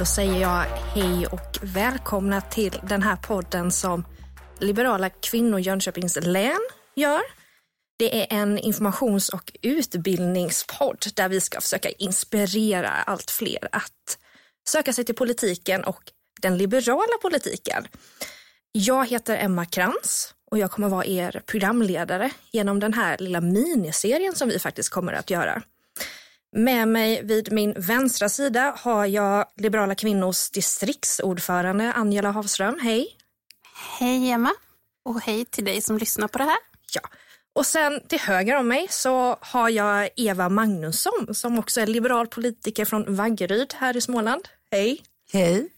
då säger jag hej och välkomna till den här podden som Liberala kvinnor Jönköpings län gör. Det är en informations och utbildningspodd där vi ska försöka inspirera allt fler att söka sig till politiken och den liberala politiken. Jag heter Emma Krantz och jag kommer vara er programledare genom den här lilla miniserien som vi faktiskt kommer att göra. Med mig vid min vänstra sida har jag Liberala kvinnors distriktsordförande Angela Havström. Hej! Hej Emma! Och hej till dig som lyssnar på det här. Ja. Och sen till höger om mig så har jag Eva Magnusson som också är liberal politiker från Vaggeryd här i Småland. Hej! Hej!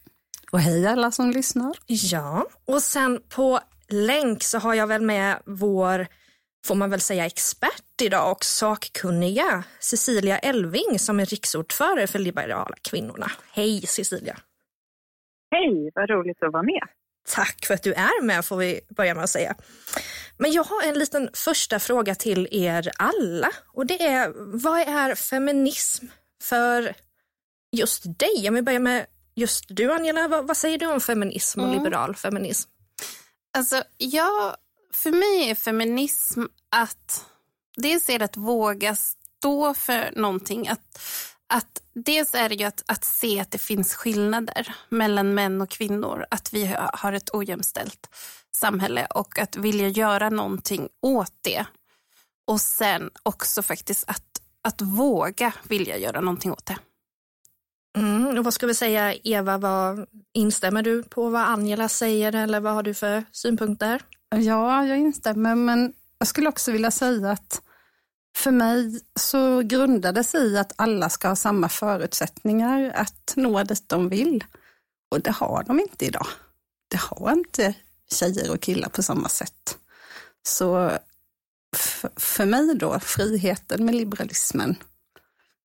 Och hej alla som lyssnar. Ja, och sen på länk så har jag väl med vår, får man väl säga expert idag och sakkunniga Cecilia Elving som är riksordförande för Liberala kvinnorna. Hej Cecilia! Hej, vad roligt att vara med. Tack för att du är med får vi börja med att säga. Men jag har en liten första fråga till er alla och det är vad är feminism för just dig? Om vi börjar med just du Angela, vad, vad säger du om feminism och mm. liberal feminism? Alltså, ja, för mig är feminism att dels är det att våga stå för någonting. Att, att dels är det ju att, att se att det finns skillnader mellan män och kvinnor. Att vi har ett ojämställt samhälle och att vilja göra någonting åt det. Och sen också faktiskt att, att våga vilja göra någonting åt det. Mm, och vad ska vi säga, Eva, vad, instämmer du på vad Angela säger eller vad har du för synpunkter? Ja, jag instämmer, men jag skulle också vilja säga att för mig så sig i att alla ska ha samma förutsättningar att nå dit de vill. Och det har de inte idag. Det har inte tjejer och killar på samma sätt. Så för mig då, friheten med liberalismen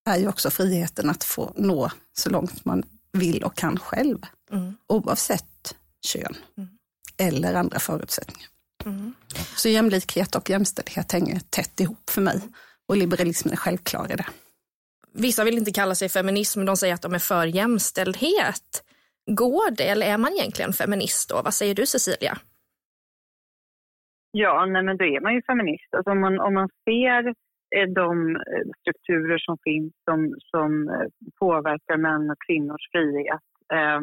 är ju också friheten att få nå så långt man vill och kan själv. Mm. Oavsett kön mm. eller andra förutsättningar. Mm. Så jämlikhet och jämställdhet hänger tätt ihop för mig och liberalismen är självklar i det. Vissa vill inte kalla sig feminism, de säger att de är för jämställdhet. Går det eller är man egentligen feminist då? Vad säger du Cecilia? Ja, nej men då är man ju feminist. Alltså om, man, om man ser de eh, strukturer som finns som, som eh, påverkar män och kvinnors frihet eh,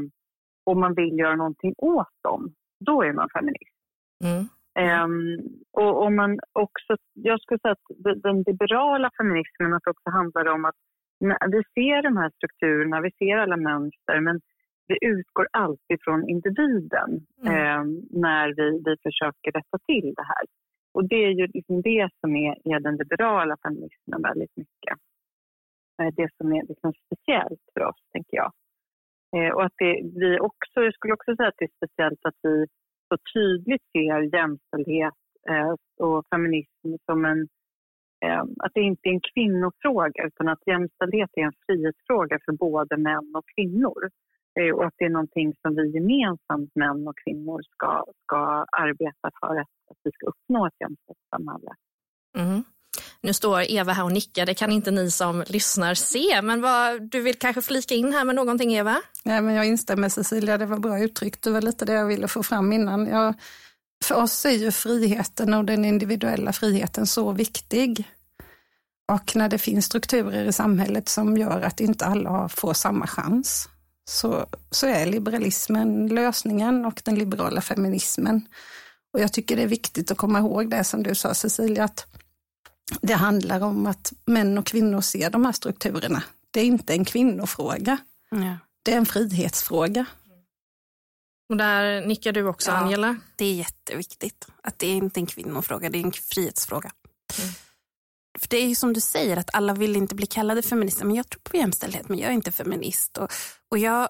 och man vill göra någonting åt dem, då är man feminist. Mm. Um, och om man också, jag skulle säga att den liberala feminismen att också handlar om att vi ser de här strukturerna, vi ser alla mönster men vi utgår alltid från individen mm. um, när vi, vi försöker rätta till det här. Och det är ju liksom det som är, är den liberala feminismen väldigt mycket. Eh, det som är liksom speciellt för oss, tänker jag. Eh, och att det, vi också, jag skulle också säga att det är speciellt att vi så tydligt ser jämställdhet eh, och feminism som en eh, att det inte är en kvinnofråga utan att jämställdhet är en frihetsfråga för både män och kvinnor. Eh, och att det är någonting som vi gemensamt, män och kvinnor, ska, ska arbeta för att, att vi ska uppnå ett jämställt samhälle. Mm. Nu står Eva här och nickar, det kan inte ni som lyssnar se, men vad, du vill kanske flika in här med någonting Eva? Ja, men jag instämmer Cecilia, det var bra uttryckt, det var lite det jag ville få fram innan. Jag, för oss är ju friheten och den individuella friheten så viktig. Och när det finns strukturer i samhället som gör att inte alla får samma chans, så, så är liberalismen lösningen och den liberala feminismen. Och jag tycker det är viktigt att komma ihåg det som du sa Cecilia, att det handlar om att män och kvinnor ser de här strukturerna. Det är inte en kvinnofråga. Ja. Det är en frihetsfråga. Och där nickar du också, ja, Angela. Det är jätteviktigt. Att det är inte en kvinnofråga, det är en frihetsfråga. Mm. För det är ju som du säger, att alla vill inte bli kallade feminister. Men jag tror på jämställdhet, men jag är inte feminist. Och, och jag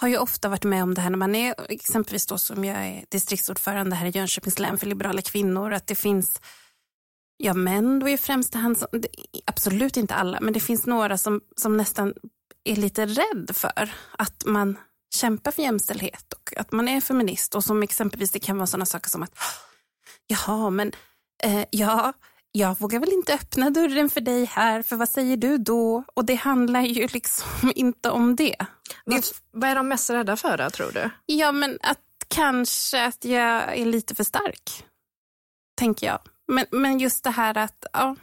har ju ofta varit med om det här när man är, exempelvis då som jag är distriktsordförande här i Jönköpings län för liberala kvinnor, att det finns ja, män då i främsta hand, absolut inte alla, men det finns några som, som nästan är lite rädd för att man kämpar för jämställdhet och att man är feminist och som exempelvis det kan vara sådana saker som att jaha, men eh, ja, jag vågar väl inte öppna dörren för dig här, för vad säger du då? Och det handlar ju liksom inte om det. Vad, vad är de mest rädda för då, tror du? Ja, men att kanske att jag är lite för stark, tänker jag. Men, men just det här att, ja,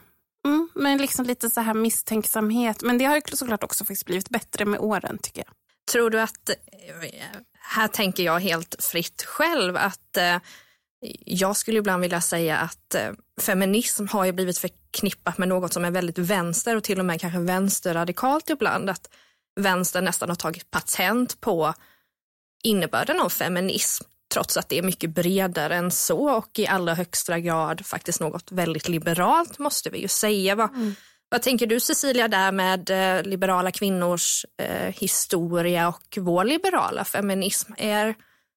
mm, men liksom lite så här misstänksamhet. Men det har ju såklart också faktiskt blivit bättre med åren, tycker jag. Tror du att, eh, här tänker jag helt fritt själv, att eh, jag skulle ibland vilja säga att eh, feminism har ju blivit förknippat med något som är väldigt vänster och till och med kanske vänsterradikalt ibland. Att vänstern nästan har tagit patent på innebörden av feminism trots att det är mycket bredare än så och i allra högsta grad faktiskt något väldigt liberalt måste vi ju säga. Vad, mm. vad tänker du Cecilia där med eh, liberala kvinnors eh, historia och vår liberala feminism? Är,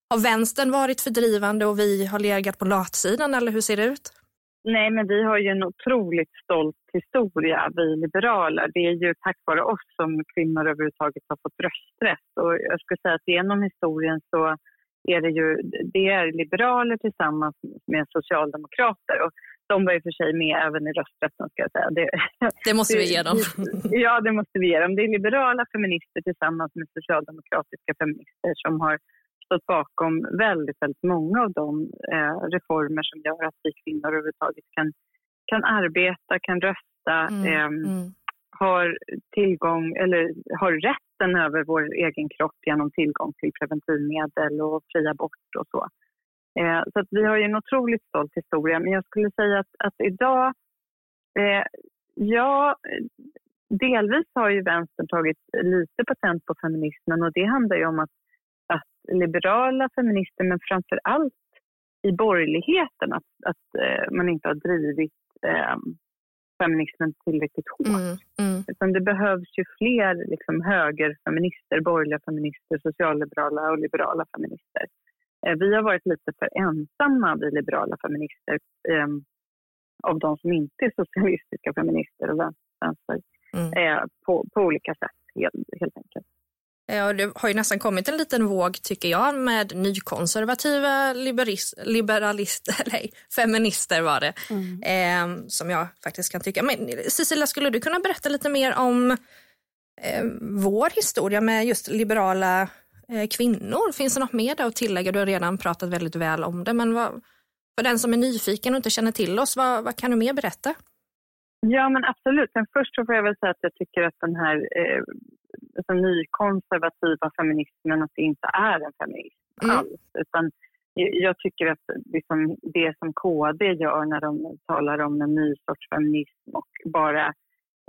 har vänstern varit fördrivande och vi har legat på latsidan eller hur ser det ut? Nej, men vi har ju en otroligt stolt historia, vi liberaler. Det är ju tack vare oss som kvinnor överhuvudtaget har fått rösträtt. Och jag skulle säga att genom historien så är det ju det är liberaler tillsammans med socialdemokrater. Och de var och för sig med även i rösträtten. Ska jag säga. Det, det måste vi ge dem. Ja, det måste vi ge dem. Det är liberala feminister tillsammans med socialdemokratiska feminister som har stått bakom väldigt, väldigt många av de eh, reformer som gör att vi kvinnor överhuvudtaget kan, kan arbeta, kan rösta, mm, eh, mm har tillgång eller har rätten över vår egen kropp genom tillgång till preventivmedel och fri abort och så. Eh, så att vi har ju en otroligt stolt historia, men jag skulle säga att, att idag, eh, ja, delvis har ju vänstern tagit lite patent på feminismen och det handlar ju om att att liberala feminister, men framför allt i borgerligheten, att, att eh, man inte har drivit eh, feminismen tillräckligt hårt. Mm, mm. Utan det behövs ju fler liksom, högerfeminister, borgerliga feminister, socialliberala och liberala feminister. Eh, vi har varit lite för ensamma, vi liberala feminister, eh, av de som inte är socialistiska feminister och vänster, mm. Eh, på, på olika sätt helt, helt enkelt. Ja, det har ju nästan kommit en liten våg, tycker jag, med nykonservativa liberalister, eller feminister var det, mm. eh, som jag faktiskt kan tycka. Men Cecilia, skulle du kunna berätta lite mer om eh, vår historia med just liberala eh, kvinnor? Finns det något mer där att tillägga? Du har redan pratat väldigt väl om det, men vad, för den som är nyfiken och inte känner till oss, vad, vad kan du mer berätta? Ja, men absolut. Men först så får jag väl säga att jag tycker att den här eh, alltså, nykonservativa feminismen, att det inte är en feminism mm. alls. Utan jag tycker att liksom, det som KD gör när de talar om en ny sorts feminism och bara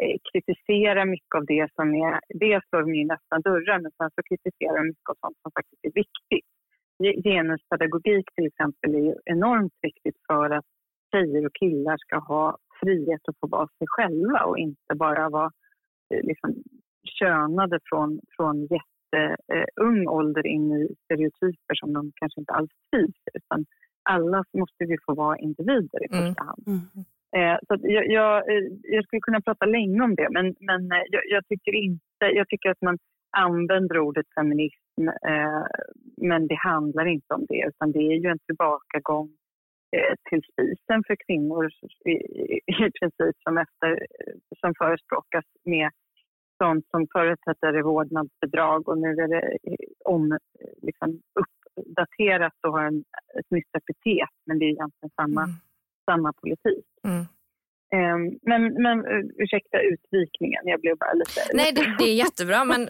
eh, kritiserar mycket av det som är... Dels slår de in öppna dörrar, men sen så kritiserar de mycket av sånt som faktiskt är viktigt. Genuspedagogik till exempel är enormt viktigt för att tjejer och killar ska ha frihet att få vara sig själva och inte bara vara eh, liksom, könade från, från jätteung ålder in i stereotyper som de kanske inte alls trivs utan alla måste vi få vara individer i mm. första hand. Mm. Eh, så jag, jag, eh, jag, skulle kunna prata länge om det, men, men jag, jag, tycker inte, jag tycker att man använder ordet feminism, eh, men det handlar inte om det, utan det är ju en tillbakagång eh, till spisen för kvinnor i, i, i princip som, efter, som förespråkas med sånt som förut hette vårdnadsbidrag och nu är det om, liksom, uppdaterat och har en, ett nytt epitet men det är egentligen samma, mm. samma politik. Mm. Um, men, men uh, ursäkta utvikningen, jag blev bara lite... Nej, det, det är jättebra, men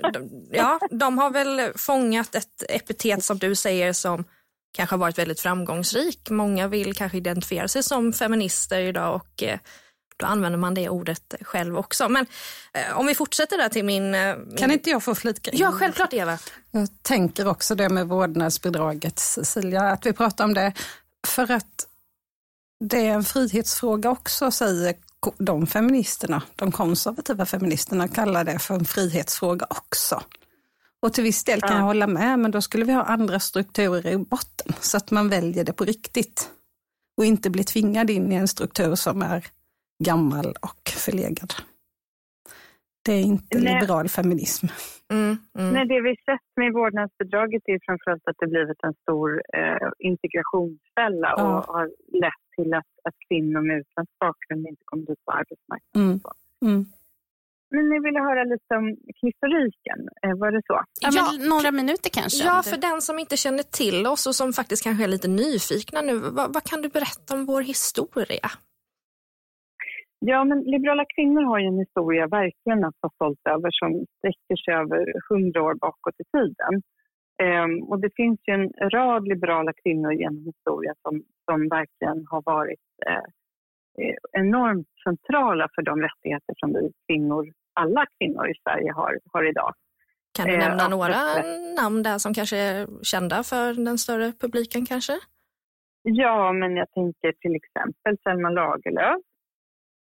ja, de har väl fångat ett epitet som du säger som kanske har varit väldigt framgångsrik. Många vill kanske identifiera sig som feminister idag och eh, då använder man det ordet själv också. Men eh, om vi fortsätter där till min... Eh, kan inte jag få flika in? Ja, självklart Eva. Jag tänker också det med vårdnadsbidraget, Cecilia, att vi pratar om det för att det är en frihetsfråga också, säger de feministerna, de konservativa feministerna kallar det för en frihetsfråga också. Och till viss del kan jag hålla med, men då skulle vi ha andra strukturer i botten så att man väljer det på riktigt och inte blir tvingad in i en struktur som är gammal och förlegad. Det är inte Nej. liberal feminism. Mm, mm. Nej, det vi sett med vårdnadsbidraget är framförallt att det blivit en stor eh, integrationsfälla ja. och har lett till att, att kvinnor med utländsk bakgrund inte kommer ut på arbetsmarknaden. Mm. Mm. Men ni ville höra lite om historiken, eh, var det så? Ja, ja, några minuter kanske. Ja, för den som inte känner till oss och som faktiskt kanske är lite nyfikna nu, vad, vad kan du berätta om vår historia? Ja, men liberala kvinnor har ju en historia verkligen att vara stolt över som sträcker sig över hundra år bakåt i tiden. Um, och det finns ju en rad liberala kvinnor genom historien som, som verkligen har varit uh, enormt centrala för de rättigheter som vi kvinnor, alla kvinnor i Sverige har, har idag. Kan du nämna uh, några namn där som kanske är kända för den större publiken kanske? Ja, men jag tänker till exempel Selma Lagerlöf Ehm,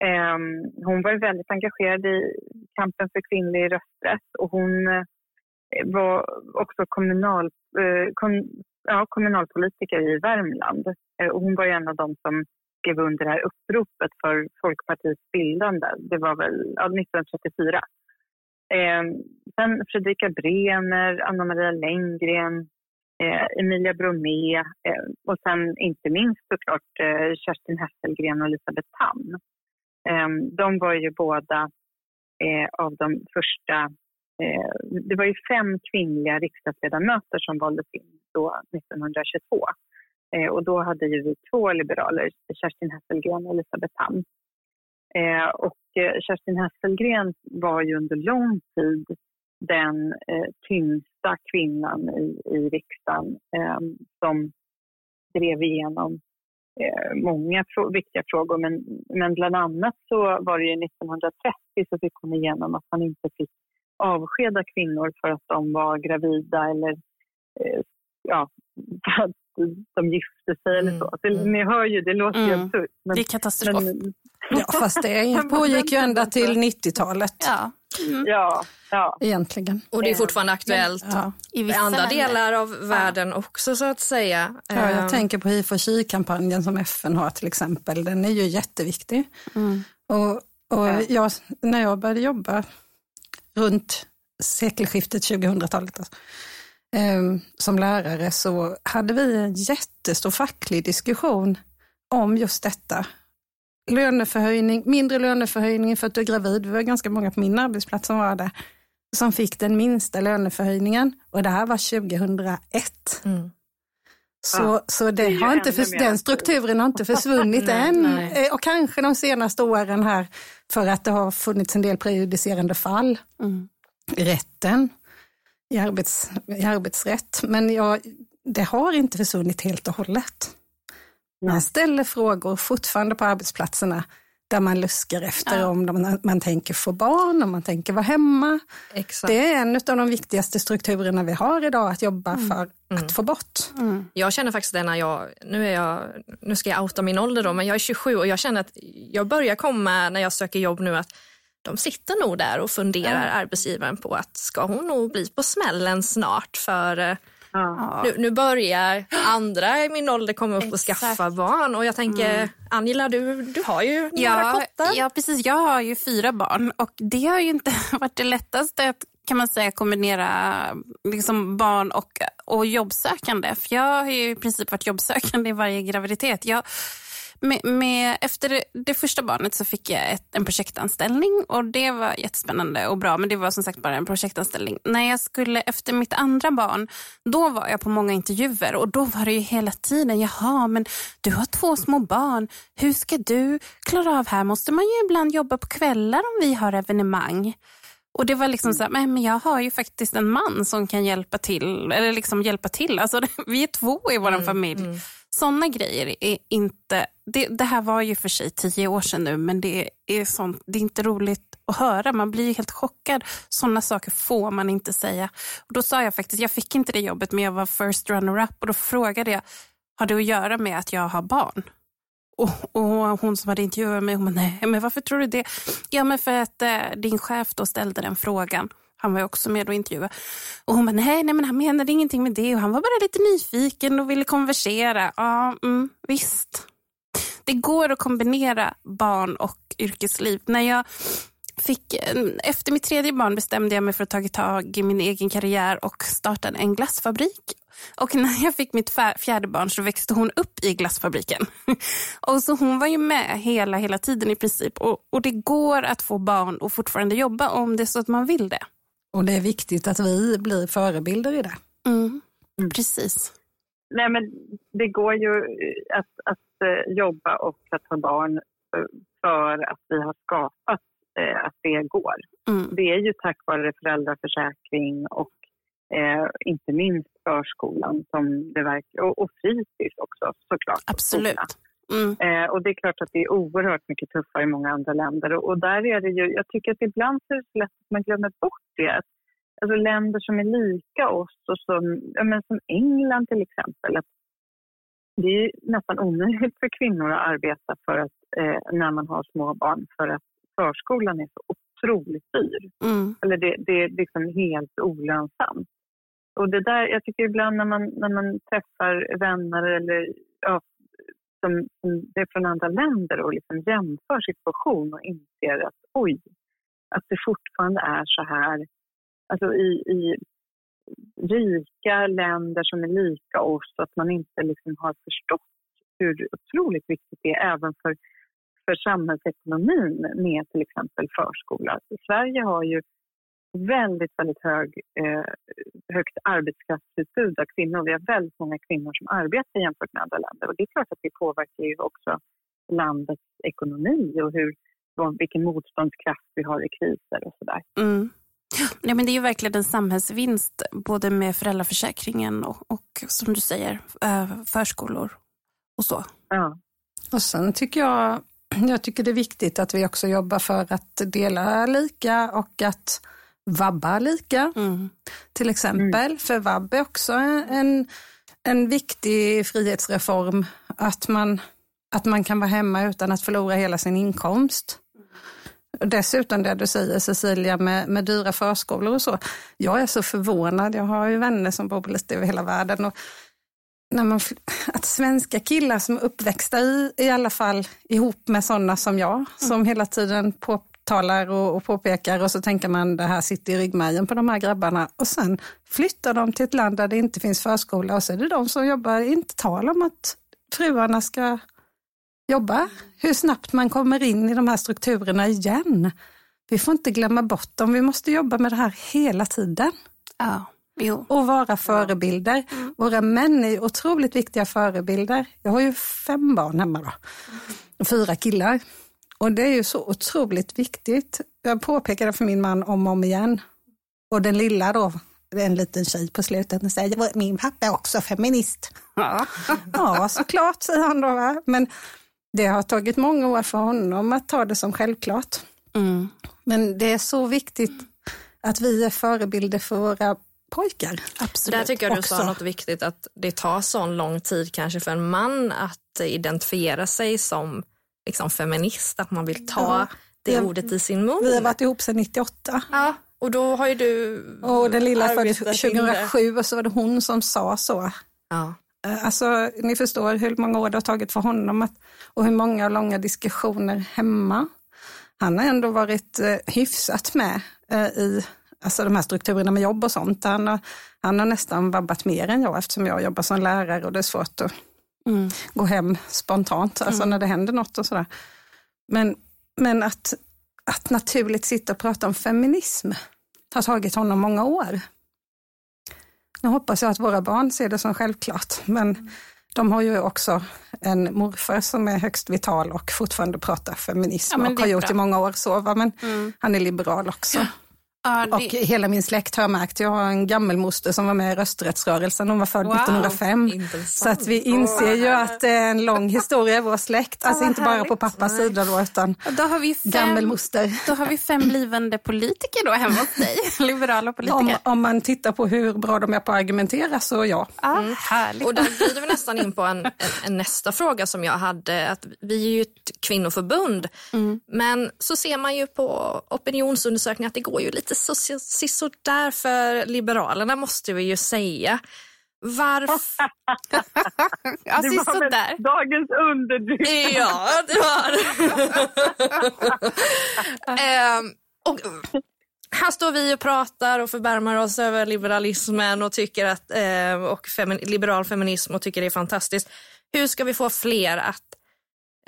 Ehm, hon var väldigt engagerad i kampen för kvinnlig rösträtt och hon eh, var också kommunal, eh, kom, ja, kommunalpolitiker i Värmland. Eh, och hon var en av dem som skrev under det här uppropet för Folkpartiets bildande. Det var väl ja, 1934. Eh, sen Fredrika Bremer, Anna Maria Lenngren, eh, Emilia Bromé eh, och sen inte minst såklart eh, Kerstin Hesselgren och Elisabeth Tamm. Ehm, de var ju båda eh, av de första... Eh, det var ju fem kvinnliga riksdagsledamöter som valdes in då 1922. Eh, och då hade ju vi två liberaler, Kerstin Hesselgren och Elisabeth Tamm. Eh, och eh, Kerstin Hesselgren var ju under lång tid den eh, tyngsta kvinnan i, i riksdagen ehm, som drev igenom Eh, många viktiga frågor men, men bland annat så var det ju 1930 så fick hon igenom att man inte fick avskeda kvinnor för att de var gravida eller eh, ja, för att de gifte sig eller så. så mm. Ni hör ju, det låter mm. ju absurt. Men, det är katastrof. Men, ja, fast det pågick ju ända till 90-talet. Ja. Mm. Ja, ja. Egentligen. Och det är fortfarande aktuellt ja. i andra delar av världen ja. också så att säga. Ja, jag uh. tänker på hiv och kampanjen som FN har till exempel. Den är ju jätteviktig. Mm. Och, och jag, när jag började jobba runt sekelskiftet 2000-talet alltså, som lärare så hade vi en jättestor facklig diskussion om just detta löneförhöjning, mindre löneförhöjning för att du är gravid. Vi var ganska många på min arbetsplats som var det, som fick den minsta löneförhöjningen och det här var 2001. Mm. Så, ja, så det det har inte för, den strukturen har inte försvunnit nej, än. Nej. Eh, och kanske de senaste åren här för att det har funnits en del prejudicerande fall mm. i rätten, i, arbets, i arbetsrätt. Men jag, det har inte försvunnit helt och hållet. Man ställer frågor fortfarande på arbetsplatserna där man luskar efter ja. om man tänker få barn, om man tänker vara hemma. Exakt. Det är en av de viktigaste strukturerna vi har idag att jobba mm. för mm. att få bort. Mm. Jag känner faktiskt det när jag, nu, är jag, nu ska jag outa min ålder då, men jag är 27 och jag känner att jag börjar komma när jag söker jobb nu att de sitter nog där och funderar, ja. arbetsgivaren, på att ska hon nog bli på smällen snart för eh, Ja. Nu, nu, börjar andra i min ålder komma upp och skaffa barn och jag tänker mm. Angela, du, du har ju några ja, kottar. Ja, precis. Jag har ju fyra barn och det har ju inte varit det lättaste att kan man säga kombinera liksom barn och, och jobbsökande. För jag har ju i princip varit jobbsökande i varje graviditet. Jag med, med, efter det, det, första barnet så fick jag ett, en projektanställning och det var jättespännande och bra men det var som sagt bara en projektanställning. När jag skulle efter mitt andra barn, då var jag på många intervjuer och då var det ju hela tiden, jaha men du har två små barn, hur ska du klara av här? Måste man ju ibland jobba på kvällar om vi har evenemang? Och det var liksom så här, men jag har ju faktiskt en man som kan hjälpa till. Eller liksom hjälpa till. Alltså, vi är två i vår mm, familj. Mm. Sådana grejer är inte... Det, det, här var ju för sig tio år sedan nu, men det är, sånt, det är inte roligt att höra. Man blir helt chockad. Sådana saker får man inte säga. Och då sa jag faktiskt, jag fick inte det jobbet, men jag var first runner-up. Och då frågade jag, har det att göra med att jag har barn? Och, och hon som hade intervjuat mig, hon bara, nej, men varför tror du det? Ja, men för att eh, din chef då ställde den frågan. Han var också med och intervjuade. Och hon bara, nej, nej men han menade ingenting med det. Och han var bara lite nyfiken och ville konversera. Ja, mm, visst. Det går att kombinera barn och yrkesliv. När jag fick, efter mitt tredje barn bestämde jag mig för att ta tag i min egen karriär och startade en glassfabrik. Och när jag fick mitt fjärde barn så växte hon upp i glassfabriken. och så hon var ju med hela, hela tiden i princip. Och, och det går att få barn och fortfarande jobba om det är så att man vill det. Och det är viktigt att vi blir förebilder i det. Mm. Mm. Precis. Nej, men det går ju att, att eh, jobba och att ha barn för att vi har skapat eh, att det går. Mm. Det är ju tack vare föräldraförsäkring och eh, inte minst förskolan som det verkar, och, och fritids också såklart. Absolut. Mm. Eh, och det är klart att det är oerhört mycket tuffare i många andra länder och, och där är det ju, jag tycker att ibland så är det så lätt att man glömmer bort det. Alltså länder som är lika oss och som, ja, men som England till exempel. Det är nästan omöjligt för kvinnor att arbeta för att, eh, när man har små barn för att förskolan är så otroligt dyr. Mm. Eller det, det, är liksom helt olönsamt. Och det där, jag tycker ibland när man, när man träffar vänner eller ja, som, som är från andra länder och liksom jämför situation och inser att oj, att det fortfarande är så här alltså i, i rika länder som är lika oss, att man inte liksom har förstått hur otroligt viktigt det är även för, för samhällsekonomin med till exempel förskola. Sverige har ju väldigt, väldigt hög, eh, högt arbetskraftsutbud av kvinnor. Vi har väldigt många kvinnor som arbetar jämfört med andra länder och det är klart att det påverkar ju också landets ekonomi och hur, vilken motståndskraft vi har i kriser och sådär. Mm. Ja, men det är ju verkligen en samhällsvinst både med föräldraförsäkringen och, och som du säger eh, förskolor och så. Ja. Och sen tycker jag, jag tycker det är viktigt att vi också jobbar för att dela lika och att vabba lika. Mm. Till exempel, mm. för vabb är också en, en viktig frihetsreform. Att man, att man kan vara hemma utan att förlora hela sin inkomst. Dessutom det du säger Cecilia med, med dyra förskolor och så. Jag är så förvånad, jag har ju vänner som bor lite över hela världen. Och när man, att svenska killar som är uppväxta i, i alla fall ihop med sådana som jag, mm. som hela tiden påtalar och, och påpekar och så tänker man det här sitter i ryggmärgen på de här grabbarna och sen flyttar de till ett land där det inte finns förskola och så är det de som jobbar, inte tal om att fruarna ska jobba, hur snabbt man kommer in i de här strukturerna igen. Vi får inte glömma bort dem, vi måste jobba med det här hela tiden. Ja, jo. Och vara förebilder. Mm. Våra män är otroligt viktiga förebilder. Jag har ju fem barn hemma då, fyra killar. Och det är ju så otroligt viktigt. Jag påpekade för min man om och om igen. Och den lilla då, en liten tjej på slutet, säger min pappa är också feminist. Ja, ja såklart, säger han då. Va? Men det har tagit många år för honom att ta det som självklart. Mm. Men det är så viktigt att vi är förebilder för våra pojkar. Absolut. Där tycker jag du sa något viktigt, att det tar så lång tid kanske för en man att identifiera sig som liksom, feminist, att man vill ta ja, det jag, ordet i sin mun. Vi har varit ihop sedan 98. Ja, och då har ju du Och den lilla föddes 2007 och så var det hon som sa så. Ja. Eh, alltså, ni förstår hur många år det har tagit för honom att, och hur många långa diskussioner hemma. Han har ändå varit eh, hyfsat med eh, i alltså de här strukturerna med jobb och sånt. Han har, han har nästan vabbat mer än jag eftersom jag jobbar som lärare och det är svårt att mm. gå hem spontant, alltså mm. när det händer något och sådär. Men, men att, att naturligt sitta och prata om feminism har tagit honom många år. Nu hoppas jag att våra barn ser det som självklart, men de har ju också en morfar som är högst vital och fortfarande pratar feminism ja, och har gjort bra. i många år. Så, va? Men mm. han är liberal också. Ja, det... Och hela min släkt har märkt, jag har en gammelmoster som var med i rösträttsrörelsen, hon var född wow, 1905. Intressant. Så att vi inser ju att det är en lång historia i vår släkt, alltså inte bara på pappas sida då, utan då har vi fem, gammelmoster. Då har vi fem blivande politiker då hemma hos dig, liberala politiker. Om, om, man tittar på hur bra de är på att argumentera så ja. Mm. Härligt. Och där glider vi nästan in på en, en, en, nästa fråga som jag hade, att vi är ju ett kvinnoförbund, mm. men så ser man ju på opinionsundersökningar att det går ju lite lite så, sådär för Liberalerna måste vi ju säga. Varför? ja, det var väl dagens underdrift. ja, det var um, Och här står vi och pratar och förbarmar oss över liberalismen och tycker att, eh, och femi liberal feminism och tycker det är fantastiskt. Hur ska vi få fler att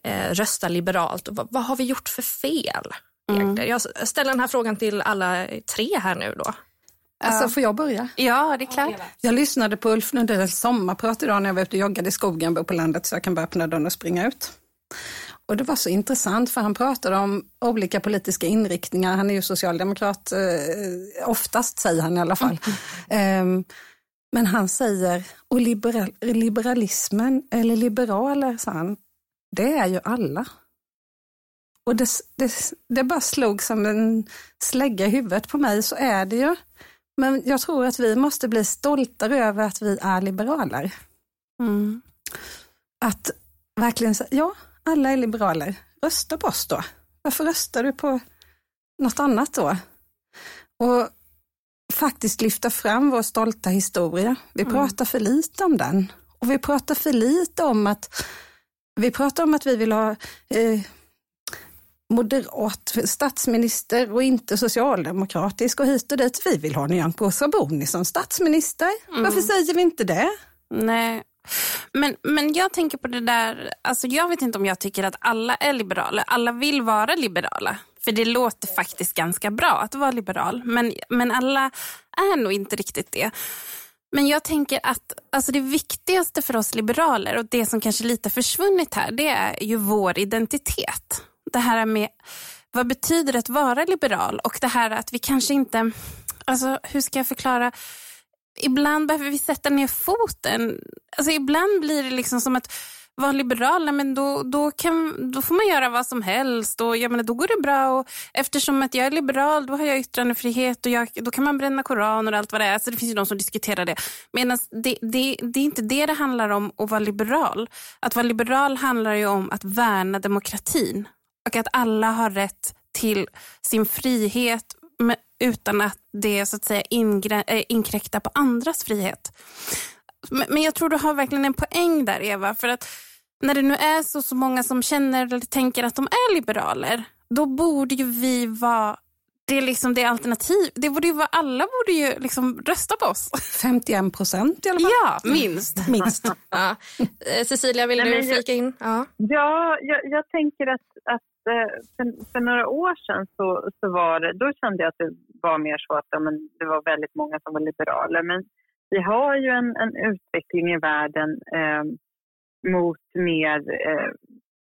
eh, rösta liberalt? Och vad, vad, har vi gjort för fel? Mm. Jag ställer den här frågan till alla tre här nu då. Alltså, får jag börja? Ja, det är klart. Jag lyssnade på Ulf Lundells sommarprat idag när jag var ute och joggade i skogen, bor på landet så jag kan bara öppna dörren och springa ut. Och det var så intressant för han pratade om olika politiska inriktningar. Han är ju socialdemokrat, eh, oftast säger han i alla fall. Mm. Um, men han säger, och liberal, liberalismen, eller liberaler, sa han, det är ju alla. Och det, det, det bara slog som en slägga i huvudet på mig, så är det ju. Men jag tror att vi måste bli stoltare över att vi är liberaler. Mm. Att verkligen säga, ja, alla är liberaler. Rösta på oss då. Varför röstar du på något annat då? Och faktiskt lyfta fram vår stolta historia. Vi mm. pratar för lite om den. Och vi pratar för lite om att vi pratar om att vi vill ha eh, moderat statsminister och inte socialdemokratisk och hit och dit. Vi vill ha Nyamko Sabuni som statsminister. Mm. Varför säger vi inte det? Nej, men, men jag tänker på det där, alltså jag vet inte om jag tycker att alla är liberaler. Alla vill vara liberala. För det låter faktiskt ganska bra att vara liberal. Men, men alla är nog inte riktigt det. Men jag tänker att alltså det viktigaste för oss liberaler och det som kanske lite försvunnit här, det är ju vår identitet. Det här med vad betyder det att vara liberal och det här att vi kanske inte, alltså hur ska jag förklara, ibland behöver vi sätta ner foten. Alltså ibland blir det liksom som att vara liberal, men då, då, kan, då får man göra vad som helst och jag menar, då går det bra. Och eftersom att jag är liberal då har jag yttrandefrihet och jag, då kan man bränna koraner och allt vad det är. Så det finns ju de som diskuterar det. Medan det, det, det är inte det det handlar om att vara liberal. Att vara liberal handlar ju om att värna demokratin och att alla har rätt till sin frihet utan att det så att säga äh, inkräktar på andras frihet. Men jag tror du har verkligen en poäng där Eva, för att när det nu är så, så många som känner eller tänker att de är liberaler, då borde ju vi vara det är liksom det alternativ. Det borde ju vara, alla borde ju liksom rösta på oss. 51 procent i alla fall. Ja, minst. minst. ja. Eh, Cecilia, vill du flika in? Ja, ja jag, jag tänker att, att Eh, för, för, några år sedan så, så var det, då kände jag att det var mer så att ja, men det var väldigt många som var liberaler. Men vi har ju en, en utveckling i världen eh, mot mer eh,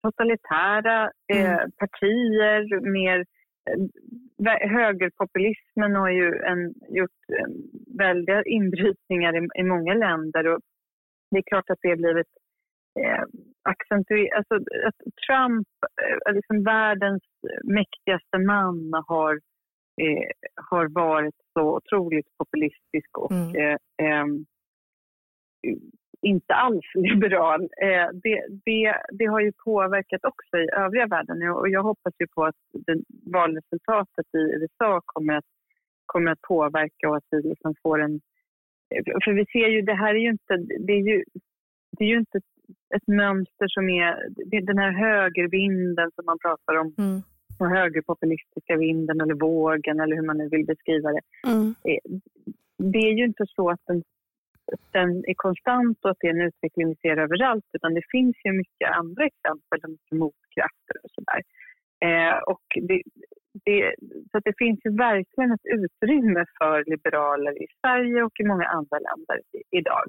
totalitära eh, mm. partier, mer eh, högerpopulismen har ju en, gjort väldiga inbrytningar i, i många länder och det är klart att det har blivit eh, accentuera, alltså att Trump, eh, liksom världens mäktigaste man, har, eh, har varit så otroligt populistisk och mm. eh, ehm, inte alls liberal. Eh, det, det, det har ju påverkat också i övriga världen och jag hoppas ju på att valresultatet i USA kommer att, kommer att påverka och att vi liksom får en... För vi ser ju, det här är ju inte, det är ju, det är ju inte ett mönster som är den här högervinden som man pratar om. Mm. Den högerpopulistiska vinden eller vågen eller hur man nu vill beskriva det. Mm. Eh, det är ju inte så att den, den är konstant och att det är en utveckling vi ser överallt utan det finns ju mycket andra exempel, mycket motkrafter och sådär. Eh, och det, det, så det finns ju verkligen ett utrymme för liberaler i Sverige och i många andra länder idag.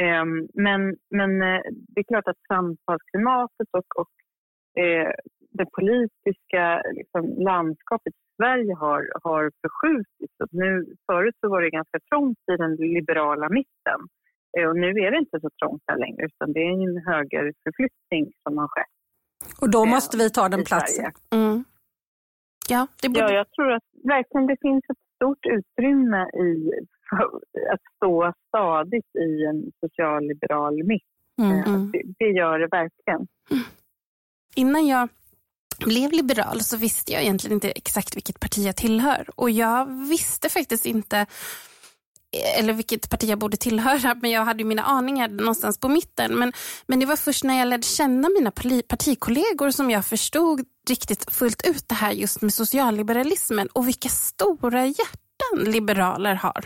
Ehm, men, men eh, det är klart att samtalsklimatet och, och eh, det politiska liksom, landskapet i Sverige har, har förskjutits. Nu, förut så var det ganska trångt i den liberala mitten. Eh, och nu är det inte så trångt här längre utan det är en högerförflyttning som har skett. Och då måste vi ta den platsen. Mm. Ja, det borde... ja, jag tror att verkligen det finns ett stort utrymme i att stå stadigt i en socialliberal mitt. Mm. Eh, mm. Det, det, gör det verkligen. Innan jag blev liberal så visste jag egentligen inte exakt vilket parti jag tillhör. Och jag visste faktiskt inte eller vilket parti jag borde tillhöra, men jag hade mina aningar någonstans på mitten. Men, men det var först när jag lärde känna mina partikollegor som jag förstod riktigt fullt ut det här just med socialliberalismen och vilka stora hjärtan liberaler har.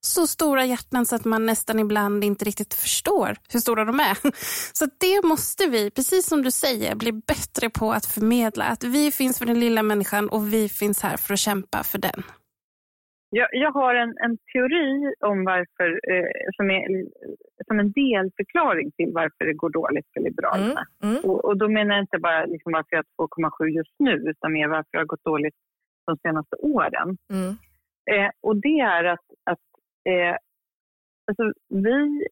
Så stora hjärtan så att man nästan ibland inte riktigt förstår hur stora de är. Så det måste vi, precis som du säger, bli bättre på att förmedla. Att vi finns för den lilla människan och vi finns här för att kämpa för den. Jag, jag har en, en, teori om varför, eh, som, är, som en delförklaring till varför det går dåligt för Liberalerna. Mm, mm. Och, och, då menar jag inte bara liksom varför jag har 2,7 just nu, utan mer varför det har gått dåligt de senaste åren. Mm. Eh, och det är att, att eh, alltså, vi,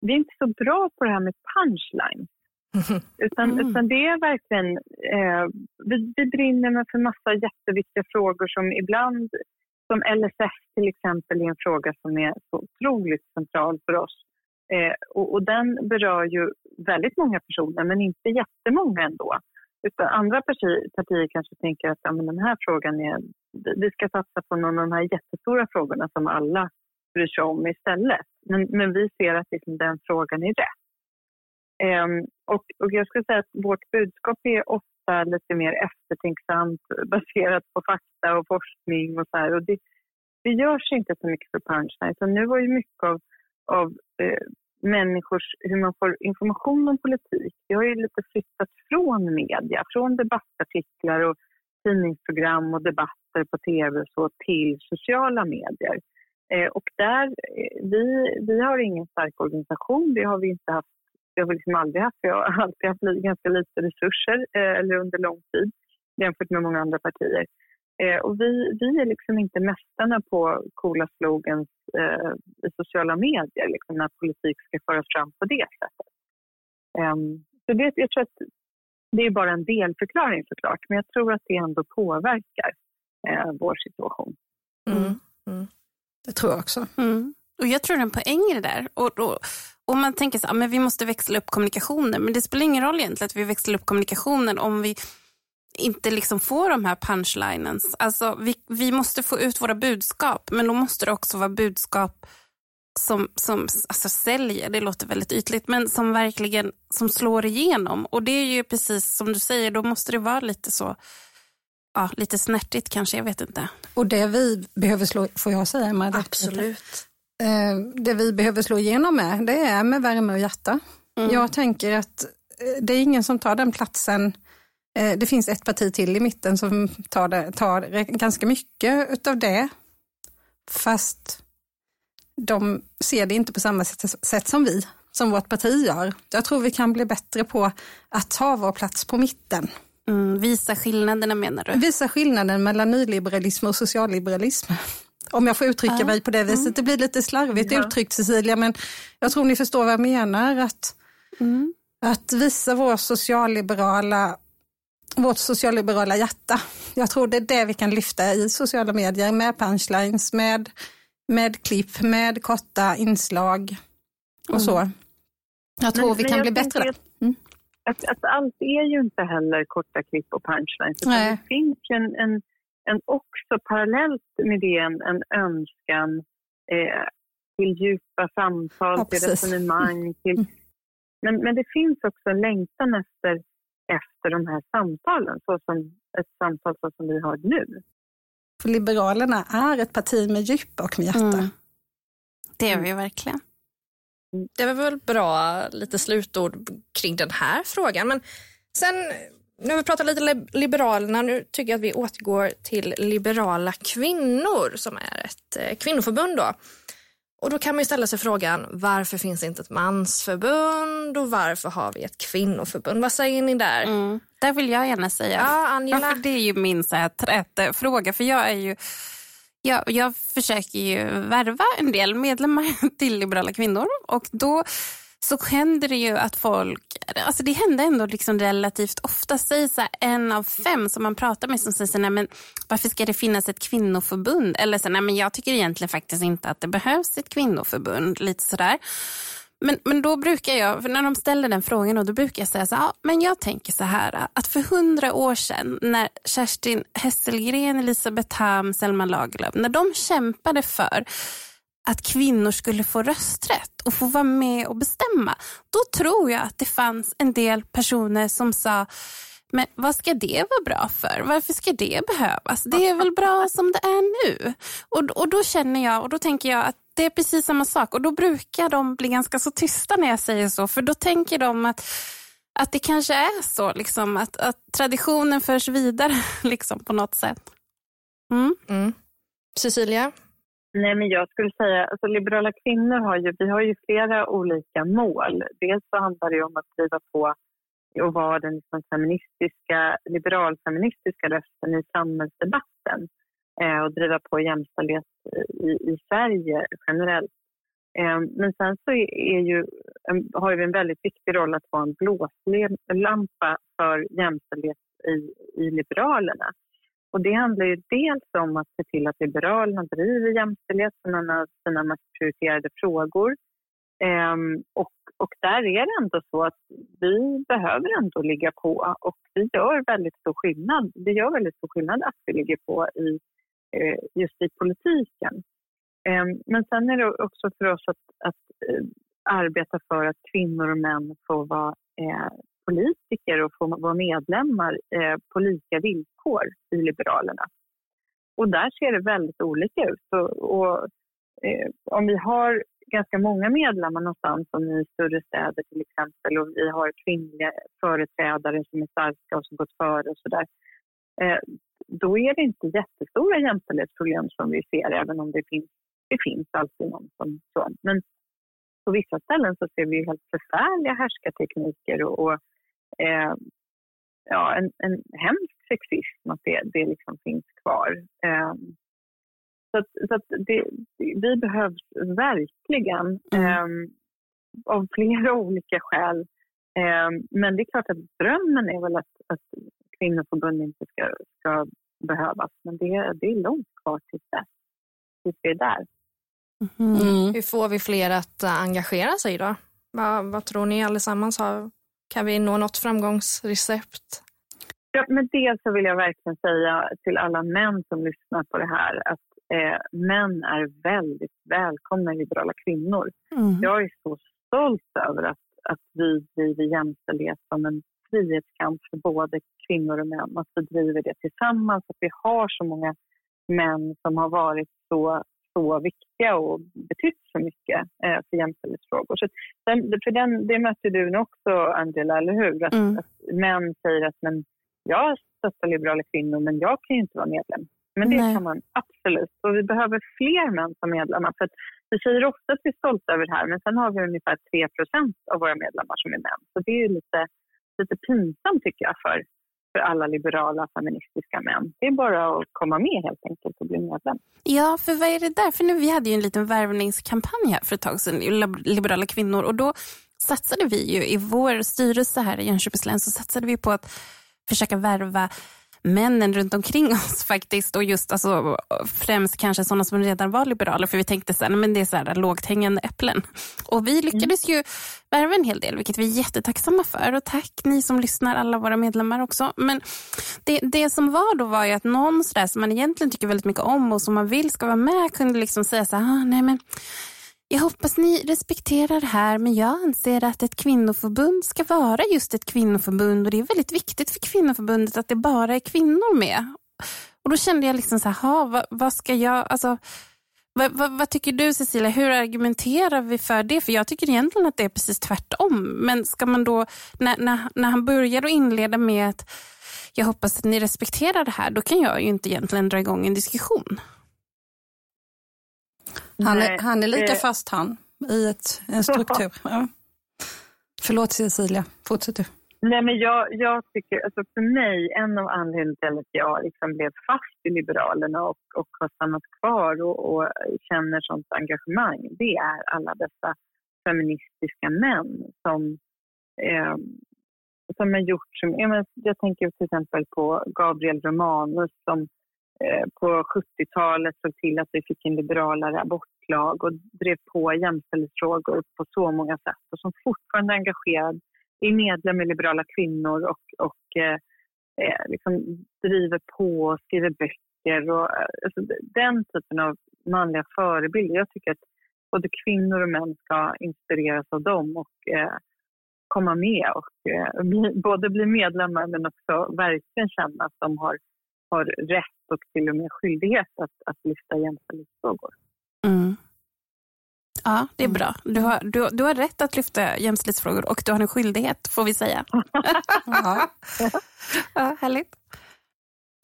vi är inte så bra på det här med punchline. Utan, mm. utan det är verkligen, eh, vi, vi brinner för massa jätteviktiga frågor som ibland som LSS till exempel är en fråga som är så otroligt central för oss. Eh, och, och, den berör ju väldigt många personer, men inte jättemånga ändå. Utan andra partier, partier kanske tänker att ja, men den här frågan är... Vi ska satsa på någon av de här jättestora frågorna som alla bryr sig om istället. Men, men vi ser att liksom den frågan är rätt. Um, och, och jag skulle säga att vårt budskap är ofta ofta lite mer eftertänksamt baserat på fakta och forskning och så här. Och det, det görs inte så mycket för punchline. Så nu var ju mycket av, av eh, människors, hur man får information om politik, det har ju lite flyttat från media, från debattartiklar och tidningsprogram och debatter på tv och så till sociala medier. Eh, och där, eh, vi, vi har ingen stark organisation, det har vi inte haft det har vi liksom aldrig haft. Vi har alltid haft ganska lite resurser, eh, eller under lång tid, jämfört med många andra partier. Eh, och vi, vi är liksom inte mästarna på coola slogans eh, i sociala medier, liksom när politik ska föras fram på det sättet. Um, så det, jag tror att det är bara en delförklaring såklart, men jag tror att det ändå påverkar eh, vår situation. Mm. Mm. Det tror jag också. Mm. Och Jag tror en poäng det där. Och, och, och man tänker så men vi måste växla upp kommunikationen. Men det spelar ingen roll egentligen att vi växlar upp kommunikationen om vi inte liksom får de här punchlines. Alltså, vi, vi måste få ut våra budskap, men då måste det också vara budskap som, som alltså säljer, det låter väldigt ytligt, men som verkligen som slår igenom. Och det är ju precis som du säger, då måste det vara lite så, ja, lite snärtigt kanske, jag vet inte. Och det vi behöver slå, får jag säga Emma? Absolut. Eh, det vi behöver slå igenom med, det är med värme och hjärta. Mm. Jag tänker att eh, det är ingen som tar den platsen. Eh, det finns ett parti till i mitten som tar, det, tar ganska mycket av det. Fast de ser det inte på samma sätt, sätt som vi, som vårt parti gör. Jag tror vi kan bli bättre på att ta vår plats på mitten. Mm, visa skillnaderna menar du? Visa skillnaden mellan nyliberalism och socialliberalism. Om jag får uttrycka ja. mig på det viset. Mm. Det blir lite slarvigt ja. uttryckt Cecilia, men jag tror ni förstår vad jag menar. Att, mm. att visa vår socialliberala, vårt socialliberala hjärta. Jag tror det är det vi kan lyfta i sociala medier med punchlines, med, med klipp, med korta inslag och mm. så. Jag tror men, vi kan bli bättre där. Mm. Att, att, allt är ju inte heller korta klipp och punchlines. Det finns en, en en också parallellt med det en, en önskan eh, till djupa samtal, ja, till resonemang. Till, mm. men, men det finns också en längtan efter, efter de här samtalen, så som ett samtal så som vi har nu. För Liberalerna är ett parti med djup och med hjärta. Mm. Det är vi verkligen. Det var väl bra lite slutord kring den här frågan. Men sen nu har vi pratat lite Liberalerna, nu tycker jag att vi återgår till Liberala kvinnor som är ett eh, kvinnoförbund. Då. Och då kan man ju ställa sig frågan varför finns det inte ett mansförbund och varför har vi ett kvinnoförbund? Vad säger ni där? Mm, där vill jag gärna säga. Ja, Angela. Ja, det är ju min så här, trätefråga för jag är ju jag, jag försöker ju värva en del medlemmar till Liberala kvinnor och då så händer det ju att folk, alltså det händer ändå liksom relativt ofta, säg så här, en av fem som man pratar med som säger så här, men varför ska det finnas ett kvinnoförbund? Eller så här, nej, men jag tycker egentligen faktiskt inte att det behövs ett kvinnoförbund. Lite sådär. Men, men då brukar jag, när de ställer den frågan, då brukar jag säga så här, ja, men jag tänker så här att för hundra år sedan när Kerstin Hesselgren, Elisabeth Ham, Selma Lagerlöf, när de kämpade för att kvinnor skulle få rösträtt och få vara med och bestämma, då tror jag att det fanns en del personer som sa men vad ska det vara bra för? Varför ska det behövas? Det är väl bra som det är nu? Och, och då känner jag och då tänker jag att det är precis samma sak och då brukar de bli ganska så tysta när jag säger så för då tänker de att att det kanske är så, liksom, att, att traditionen förs vidare liksom, på något sätt. Mm. Mm. Cecilia? Nej, men jag skulle säga alltså liberala kvinnor har ju, vi har ju flera olika mål. Dels så handlar det om att driva på och vara den liksom feministiska, liberalfeministiska rösten i samhällsdebatten eh, och driva på jämställdhet eh, i, i Sverige generellt. Eh, men sen så är ju, eh, har vi en väldigt viktig roll att vara en blåslampa för jämställdhet i, i Liberalerna. Och det handlar ju dels om att se till att Liberalerna driver jämställdhet som en av sina mest prioriterade frågor. Ehm, och, och där är det ändå så att vi behöver ändå ligga på och vi gör väldigt stor skillnad. Det gör väldigt stor skillnad att vi ligger på i, eh, just i politiken. Ehm, men sen är det också för oss att, att eh, arbeta för att kvinnor och män får vara eh, politiker och få vara medlemmar eh, på lika villkor i Liberalerna. Och där ser det väldigt olika ut. Och, och eh, om vi har ganska många medlemmar någonstans, som i större städer till exempel, och vi har kvinnliga företrädare som är starka och som gått före och sådär, eh, då är det inte jättestora jämställdhetsproblem som vi ser, även om det finns, det finns alltid någon som så. Men på vissa ställen så ser vi helt förfärliga härskartekniker och, och eh, ja, en, en hemsk sexism, att det, det liksom finns kvar. Eh, så att, så att det, vi behövs verkligen mm. eh, av flera olika skäl. Eh, men det är klart att drömmen är väl att, att kvinnoförbund inte ska, ska behövas. Men det, det är långt kvar tills dess. Tills vi är där. Mm. Hur får vi fler att engagera sig då? Vad, vad tror ni allesammans? Har, kan vi nå något framgångsrecept? Ja, med det så vill jag verkligen säga till alla män som lyssnar på det här att eh, män är väldigt välkomna liberala kvinnor. Mm. Jag är så stolt över att, att vi driver jämställdhet som en frihetskamp för både kvinnor och män. Att vi driver det tillsammans, att vi har så många män som har varit så så viktiga och betytt så mycket eh, för jämställdhetsfrågor. Så den, för den, det mötte du nu också, Angela, eller hur? Att, mm. att män säger att men, jag stöttar liberala kvinnor, men jag kan ju inte vara medlem. Men det Nej. kan man absolut. Och vi behöver fler män som medlemmar. För vi säger ofta att vi är stolta över det här, men sen har vi ungefär 3% av våra medlemmar som är män. Så det är lite, lite pinsamt tycker jag för för alla liberala feministiska män. Det är bara att komma med helt enkelt och bli medlem. Ja, för vad är det där? För nu, vi hade ju en liten värvningskampanj här för ett tag sedan, liberala kvinnor, och då satsade vi ju i vår styrelse här i Jönköpings län så satsade vi på att försöka värva männen runt omkring oss faktiskt och just alltså, främst kanske sådana som redan var liberaler för vi tänkte så här, men det är så här lågt hängande äpplen. Och vi lyckades ju värva en hel del vilket vi är jättetacksamma för och tack ni som lyssnar, alla våra medlemmar också. Men det, det som var då var ju att någon sådär som man egentligen tycker väldigt mycket om och som man vill ska vara med kunde liksom säga så här, ah, nej men jag hoppas ni respekterar det här men jag anser att ett kvinnoförbund ska vara just ett kvinnoförbund och det är väldigt viktigt för kvinnoförbundet att det bara är kvinnor med. Och då kände jag liksom så här, vad, vad ska jag, alltså vad, vad, vad, tycker du Cecilia, hur argumenterar vi för det? För jag tycker egentligen att det är precis tvärtom. Men ska man då, när, när, när han börjar och inleda med att jag hoppas att ni respekterar det här, då kan jag ju inte egentligen dra igång en diskussion. Han är, han är lika fast han i ett, en struktur. Ja. Förlåt Cecilia, fortsätt du. Nej, men jag, jag tycker, alltså för mig, en av anledningarna till att jag liksom blev fast i Liberalerna och, och har stannat kvar och, och känner sånt engagemang, det är alla dessa feministiska män som, eh, som har gjort... Som, jag, jag tänker till exempel på Gabriel Romanus som Eh, på 70-talet såg till att vi fick en liberalare abortlag och drev på jämställdhetsfrågor på så många sätt och som fortfarande är engagerad, är medlem i Liberala kvinnor och, och eh, eh, liksom driver på och skriver böcker. Och, eh, alltså, den typen av manliga förebilder. Jag tycker att både kvinnor och män ska inspireras av dem och eh, komma med och eh, bli, både bli medlemmar men också verkligen känna att de har, har rätt och till och med skyldighet att, att lyfta jämställdhetsfrågor. Mm. Ja, det är mm. bra. Du har, du, du har rätt att lyfta jämställdhetsfrågor och du har en skyldighet, får vi säga. ja. ja, härligt.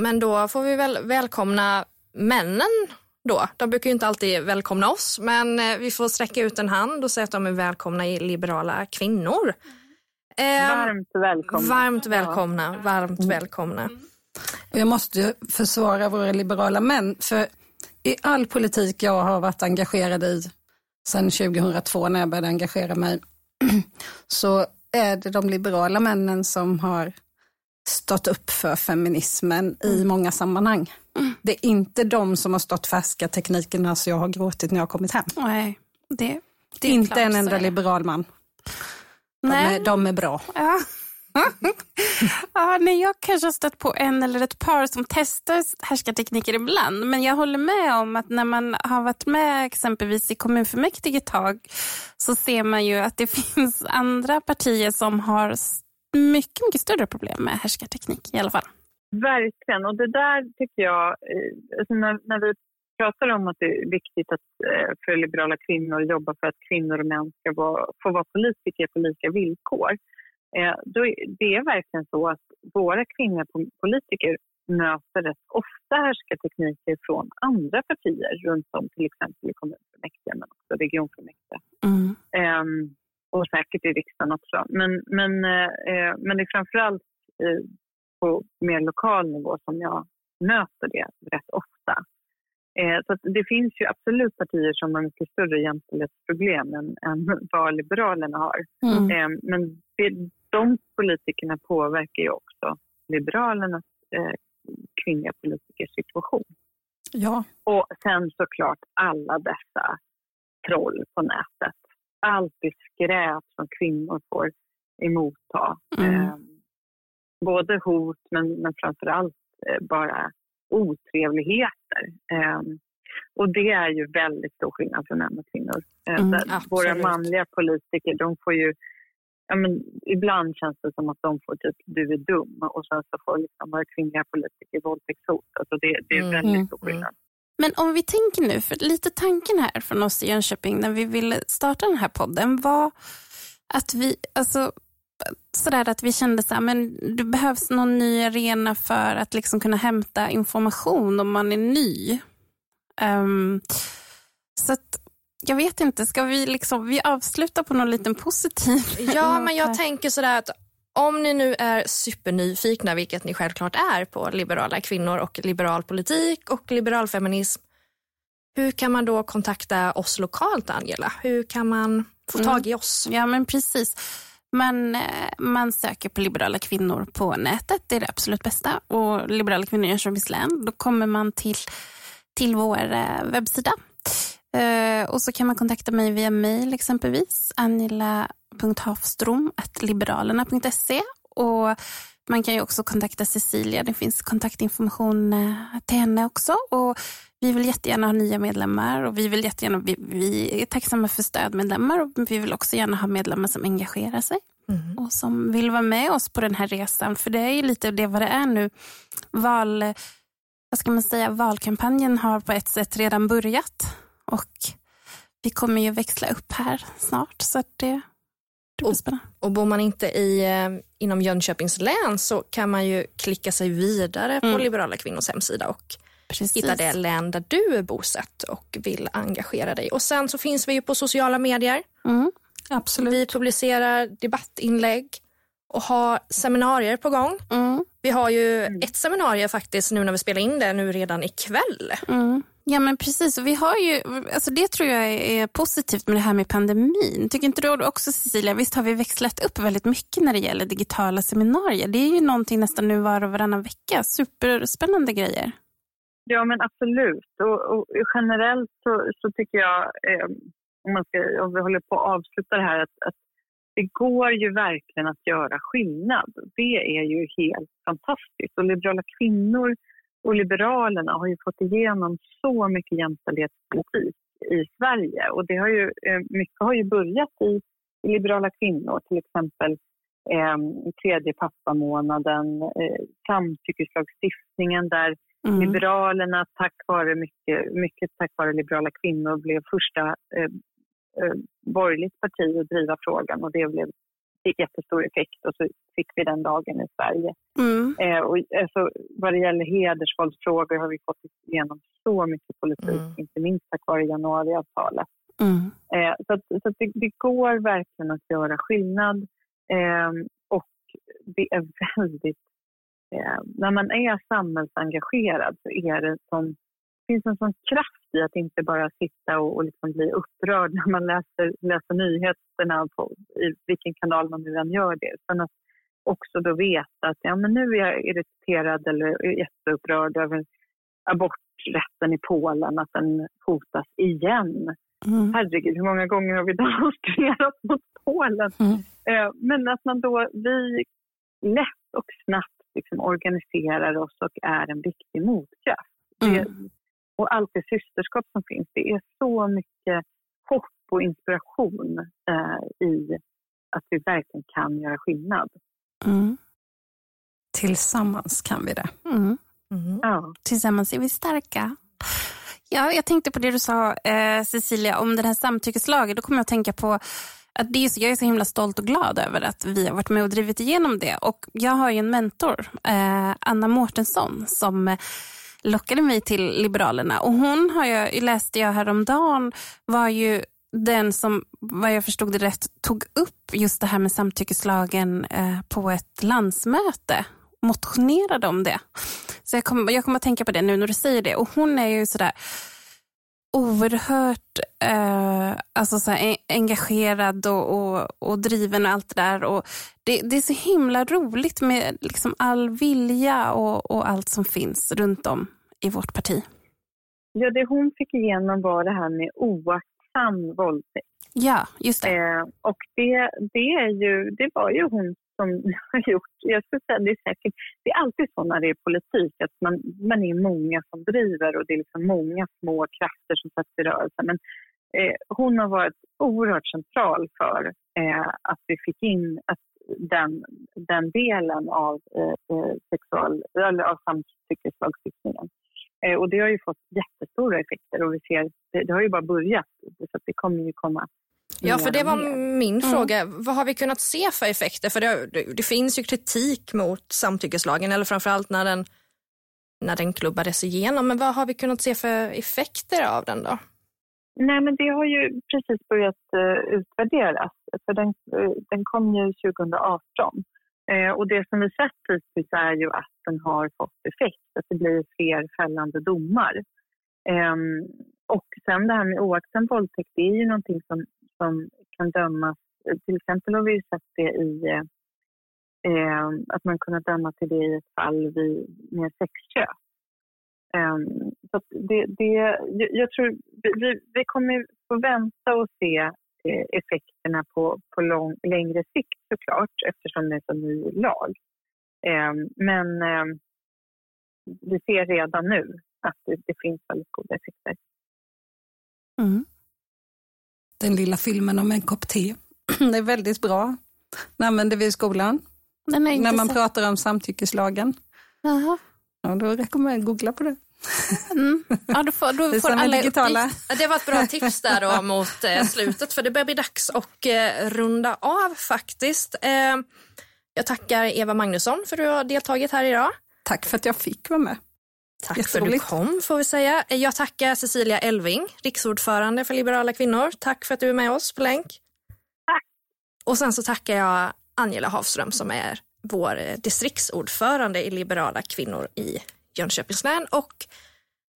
Men då får vi väl välkomna männen då. De brukar ju inte alltid välkomna oss, men eh, vi får sträcka ut en hand och säga att de är välkomna i Liberala kvinnor. Eh, varmt välkomna. Varmt välkomna. Varmt mm. Jag måste försvara våra liberala män, för i all politik jag har varit engagerad i sedan 2002 när jag började engagera mig, så är det de liberala männen som har stått upp för feminismen i mm. många sammanhang. Mm. Det är inte de som har stått färska teknikerna så jag har gråtit när jag har kommit hem. Nej, det, det är inte en enda liberal man. De, Nej. Är, de är bra. Ja. ja, nej, jag kanske har stött på en eller ett par som testar härskartekniker ibland. Men jag håller med om att när man har varit med exempelvis i kommunfullmäktige ett tag så ser man ju att det finns andra partier som har mycket, mycket större problem med härskarteknik i alla fall. Verkligen, och det där tycker jag, eh, alltså när, när vi pratar om att det är viktigt att, eh, för liberala kvinnor att jobba för att kvinnor och män ska vara, få vara politiker på lika villkor Eh, då, det är verkligen så att våra kvinnliga politiker möter rätt ofta härskartekniker från andra partier runt om till exempel i kommunfullmäktige men också regionfullmäktige. Mm. Um, och säkert i riksdagen också. Men, men, uh, men det är framförallt uh, på mer lokal nivå som jag möter det rätt ofta. Uh, så det finns ju absolut partier som har mycket större jämställdhetsproblem än, än vad Liberalerna har. Mm. Ehm, men det, de politikerna påverkar ju också Liberalernas eh, kvinnliga politikers situation. Ja. Och sen såklart alla dessa troll på nätet. Allt det skräp som kvinnor får emotta. Mm. Eh, både hot men, men framför allt eh, bara otrevligheter. Eh, och det är ju väldigt stor skillnad för män och kvinnor. Eh, mm, våra manliga politiker de får ju ja, men ibland känns det som att de får typ du är dum och sen så får liksom våra kvinnliga politiker våldtäktshot. Alltså det, det är mm. väldigt stor mm. skillnad. Men om vi tänker nu, för lite tanken här från oss i Jönköping när vi ville starta den här podden var att vi, alltså sådär att vi kände så här, men det behövs någon ny arena för att liksom kunna hämta information om man är ny. Um, så att jag vet inte, ska vi, liksom, vi avsluta på någon liten positiv Ja, men jag tänker sådär att om ni nu är supernyfikna, vilket ni självklart är på liberala kvinnor och liberal politik och liberal feminism. Hur kan man då kontakta oss lokalt, Angela? Hur kan man få mm. tag i oss? Ja, men precis. Man, eh, man söker på liberala kvinnor på nätet, det är det absolut bästa. Och liberala kvinnor i Jönköpings län, då kommer man till, till vår eh, webbsida och så kan man kontakta mig via mail exempelvis. Angela.hafstrom.liberalerna.se och man kan ju också kontakta Cecilia. Det finns kontaktinformation eh, till henne också. Och vi vill jättegärna ha nya medlemmar och vi, vill jättegärna, vi, vi är tacksamma för stödmedlemmar och vi vill också gärna ha medlemmar som engagerar sig mm. och som vill vara med oss på den här resan. För det är ju lite det vad det är nu. Val, vad ska man säga, valkampanjen har på ett sätt redan börjat och vi kommer ju växla upp här snart så det, det blir spännande. Och, och bor man inte i, eh, inom Jönköpings län så kan man ju klicka sig vidare på mm. Liberala kvinnors hemsida och Precis. hitta det län där du är bosatt och vill engagera dig. Och sen så finns vi ju på sociala medier. Mm. Absolut. Vi publicerar debattinlägg och har seminarier på gång. Mm. Vi har ju ett seminarium faktiskt nu när vi spelar in det nu redan ikväll. Mm. Ja men precis, och vi har ju, alltså det tror jag är positivt med det här med pandemin. Tycker inte du också Cecilia, visst har vi växlat upp väldigt mycket när det gäller digitala seminarier. Det är ju någonting nästan nu var och varannan vecka, superspännande grejer. Ja men absolut och, och generellt så, så, tycker jag, eh, om, man ska, om vi håller på att avsluta det här, att, att det går ju verkligen att göra skillnad. Det är ju helt fantastiskt och liberala kvinnor och Liberalerna har ju fått igenom så mycket jämställdhetspolitik i Sverige. Och det har ju, eh, mycket har ju börjat i, i liberala kvinnor, till exempel eh, tredje pappamånaden, eh, samtyckeslagstiftningen där mm. Liberalerna tack vare mycket, mycket tack vare liberala kvinnor blev första eh, eh, borgerligt parti att driva frågan och det blev jättestor effekt och så fick vi den dagen i Sverige. Mm. Eh, och, alltså, vad det gäller hedersvåldsfrågor har vi fått igenom så mycket politik, mm. inte minst tack vare januariavtalet. Mm. Eh, så att, så att det, det, går verkligen att göra skillnad eh, och det är väldigt... Eh, när man är samhällsengagerad så är det som finns en sån kraft i att inte bara sitta och, och liksom bli upprörd när man läser, läser nyheterna på i vilken kanal man nu än gör det. Utan att också då veta att ja, men nu är jag irriterad eller jätteupprörd över aborträtten i Polen, att den hotas igen. Mm. Herregud, hur många gånger har vi demonstrerat mot Polen? Mm. Eh, men att man då, vi lätt och snabbt liksom organiserar oss och är en viktig motkraft. Mm. Det, och allt det systerskap som finns. Det är så mycket hopp och inspiration eh, i att vi verkligen kan göra skillnad. Mm. Tillsammans kan vi det. Mm. Mm. Ja. Tillsammans är vi starka. Ja, jag tänkte på det du sa, eh, Cecilia, om den här samtyckeslagen. Då kommer jag att tänka på att det är så, jag är så himla stolt och glad över att vi har varit med och drivit igenom det. Och jag har ju en mentor, eh, Anna Mårtensson, som lockade mig till Liberalerna. Och hon har jag, läste jag häromdagen var ju den som, vad jag förstod det rätt, tog upp just det här med samtyckeslagen eh, på ett landsmöte. Motionerade om det. Så jag kommer jag kom att tänka på det nu när du säger det. Och hon är ju sådär oerhört eh, alltså så här, engagerad och, och, och, driven och allt det där. Och det, det är så himla roligt med liksom all vilja och, och allt som finns runt om i vårt parti. Ja, det hon fick igenom var det här med oaktsam våldtäkt. Ja, just det. Eh, och det, det, är ju, det var ju hon som har gjort, jag skulle säga det är säkert, det är alltid så när det är politik att man, man är många som driver och det är liksom många små krafter som sätts i rörelse. Men eh, hon har varit oerhört central för eh, att vi fick in att den, den delen av, eh, eh sexual, eller av samtyckeslagstiftningen. Eh, och det har ju fått jättestora effekter och vi ser, det, det har ju bara börjat så det kommer ju komma Ja, för det var min mm. fråga. Vad har vi kunnat se för effekter? För det, det, finns ju kritik mot samtyckeslagen, eller framförallt när den, när den klubbades igenom. Men vad har vi kunnat se för effekter av den då? Nej, men det har ju precis börjat uh, utvärderas. För den, uh, den kom ju 2018. Uh, och det som vi sett hittills är ju att den har fått effekt, att det blir fler fällande domar. Um, och sen det här med oaktsam våldtäkt, det är ju någonting som som kan dömas. Till exempel har vi sett det i eh, eh, att man kunnat döma till det i ett fall vid, med sexköp. Eh, så det, det, jag tror vi, vi kommer få vänta och se eh, effekterna på, på lång, längre sikt såklart eftersom det är så ny lag. Eh, men eh, vi ser redan nu att det, det finns väldigt goda effekter. Mm den lilla filmen om en kopp te. Det är väldigt bra. Den använder vi i skolan. När man så. pratar om samtyckeslagen. Jaha. Ja, då rekommenderar jag googla på det. Mm. Ja, då får, då får alla digitala. Det var ett bra tips där då mot eh, slutet för det börjar bli dags att eh, runda av faktiskt. Eh, jag tackar Eva Magnusson för att du har deltagit här idag. Tack för att jag fick vara med. Tack för att du kom får vi säga. Jag tackar Cecilia Elving, riksordförande för Liberala kvinnor. Tack för att du är med oss på länk. Tack. Och sen så tackar jag Angela Hafström som är vår distriktsordförande i Liberala kvinnor i Jönköpings län och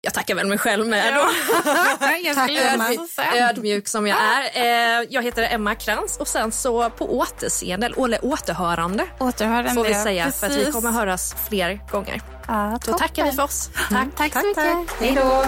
jag tackar väl mig själv med då. Ja. Ödmjuk som jag är. Eh, jag heter Emma Krantz och sen så på återseende, eller återhörande, återhörande får vi säga precis. för att vi kommer höras fler gånger. Ja, då tackar vi för oss. Tack, tack, tack så mycket. Hej då.